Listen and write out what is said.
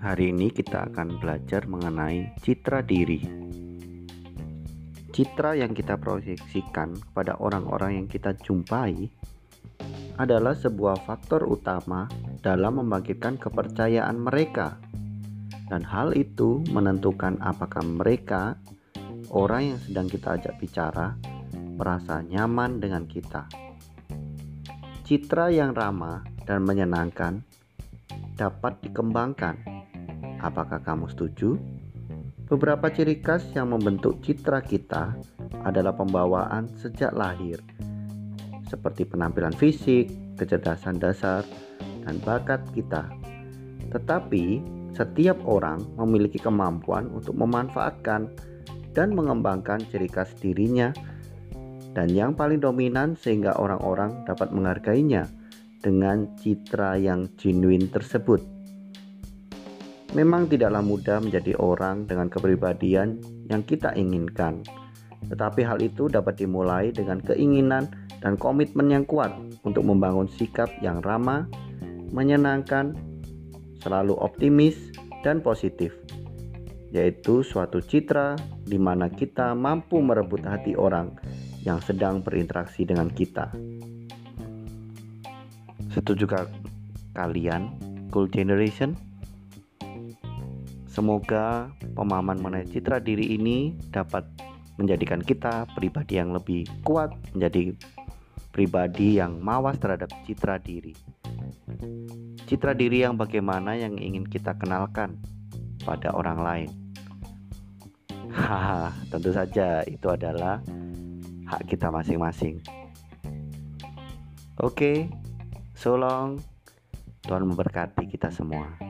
Hari ini kita akan belajar mengenai citra diri. Citra yang kita proyeksikan kepada orang-orang yang kita jumpai adalah sebuah faktor utama dalam membangkitkan kepercayaan mereka. Dan hal itu menentukan apakah mereka orang yang sedang kita ajak bicara merasa nyaman dengan kita. Citra yang ramah dan menyenangkan dapat dikembangkan Apakah kamu setuju? Beberapa ciri khas yang membentuk citra kita adalah pembawaan sejak lahir, seperti penampilan fisik, kecerdasan dasar, dan bakat kita. Tetapi, setiap orang memiliki kemampuan untuk memanfaatkan dan mengembangkan ciri khas dirinya, dan yang paling dominan sehingga orang-orang dapat menghargainya dengan citra yang genuine tersebut. Memang tidaklah mudah menjadi orang dengan kepribadian yang kita inginkan, tetapi hal itu dapat dimulai dengan keinginan dan komitmen yang kuat untuk membangun sikap yang ramah, menyenangkan, selalu optimis, dan positif, yaitu suatu citra di mana kita mampu merebut hati orang yang sedang berinteraksi dengan kita. Setujukah kalian, Cool Generation? Semoga pemahaman mengenai citra diri ini dapat menjadikan kita pribadi yang lebih kuat, menjadi pribadi yang mawas terhadap citra diri. Citra diri yang bagaimana yang ingin kita kenalkan pada orang lain. Haha, tentu saja itu adalah hak kita masing-masing. Oke, so long. Tuhan memberkati kita semua.